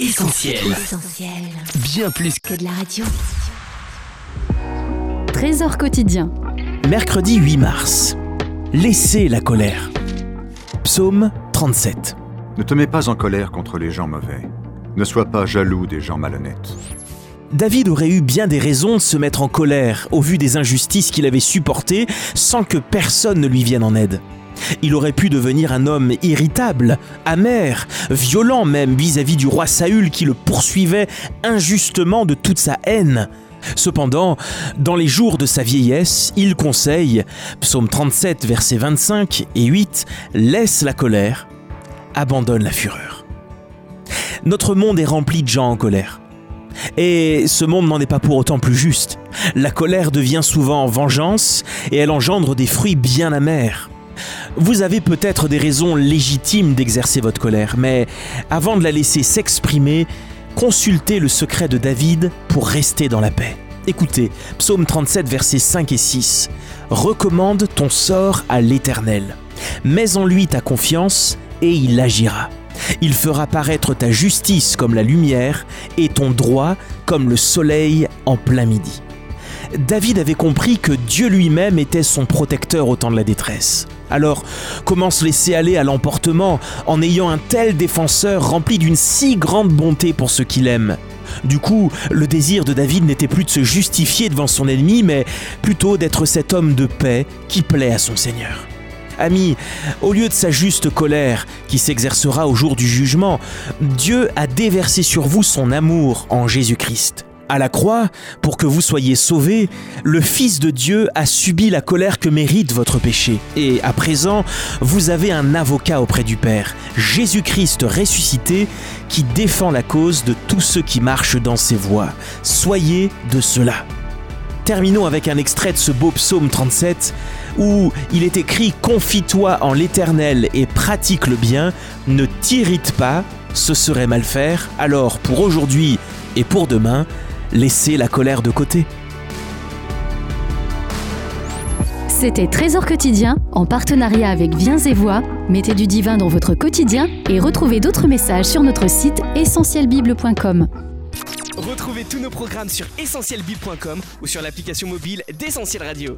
Essentiel. Bien plus que de la radio. Trésor quotidien. Mercredi 8 mars. Laissez la colère. Psaume 37. Ne te mets pas en colère contre les gens mauvais. Ne sois pas jaloux des gens malhonnêtes. David aurait eu bien des raisons de se mettre en colère au vu des injustices qu'il avait supportées sans que personne ne lui vienne en aide. Il aurait pu devenir un homme irritable, amer, violent même vis-à-vis du roi Saül qui le poursuivait injustement de toute sa haine. Cependant, dans les jours de sa vieillesse, il conseille, psaume 37, versets 25 et 8, Laisse la colère, abandonne la fureur. Notre monde est rempli de gens en colère. Et ce monde n'en est pas pour autant plus juste. La colère devient souvent vengeance et elle engendre des fruits bien amers. Vous avez peut-être des raisons légitimes d'exercer votre colère, mais avant de la laisser s'exprimer, consultez le secret de David pour rester dans la paix. Écoutez, psaume 37, versets 5 et 6. Recommande ton sort à l'Éternel. Mets en lui ta confiance et il agira. Il fera paraître ta justice comme la lumière et ton droit comme le soleil en plein midi. David avait compris que Dieu lui-même était son protecteur au temps de la détresse. Alors, comment se laisser aller à l'emportement en ayant un tel défenseur rempli d'une si grande bonté pour ceux qu'il aime du coup, le désir de David n'était plus de se justifier devant son ennemi, mais plutôt d'être cet homme de paix qui plaît à son Seigneur. Ami, au lieu de sa juste colère qui s'exercera au jour du jugement, Dieu a déversé sur vous son amour en Jésus-Christ. À la croix, pour que vous soyez sauvés, le Fils de Dieu a subi la colère que mérite votre péché. Et à présent, vous avez un avocat auprès du Père, Jésus-Christ ressuscité, qui défend la cause de tous ceux qui marchent dans ses voies. Soyez de cela. Terminons avec un extrait de ce beau psaume 37 où il est écrit Confie-toi en l'Éternel et pratique le bien, ne t'irrite pas, ce serait mal faire. Alors pour aujourd'hui et pour demain, laissez la colère de côté. C'était Trésor quotidien en partenariat avec Viens et Voix. Mettez du divin dans votre quotidien et retrouvez d'autres messages sur notre site essentielbible.com. Retrouvez tous nos programmes sur essentielbible.com ou sur l'application mobile d'Essentiel Radio.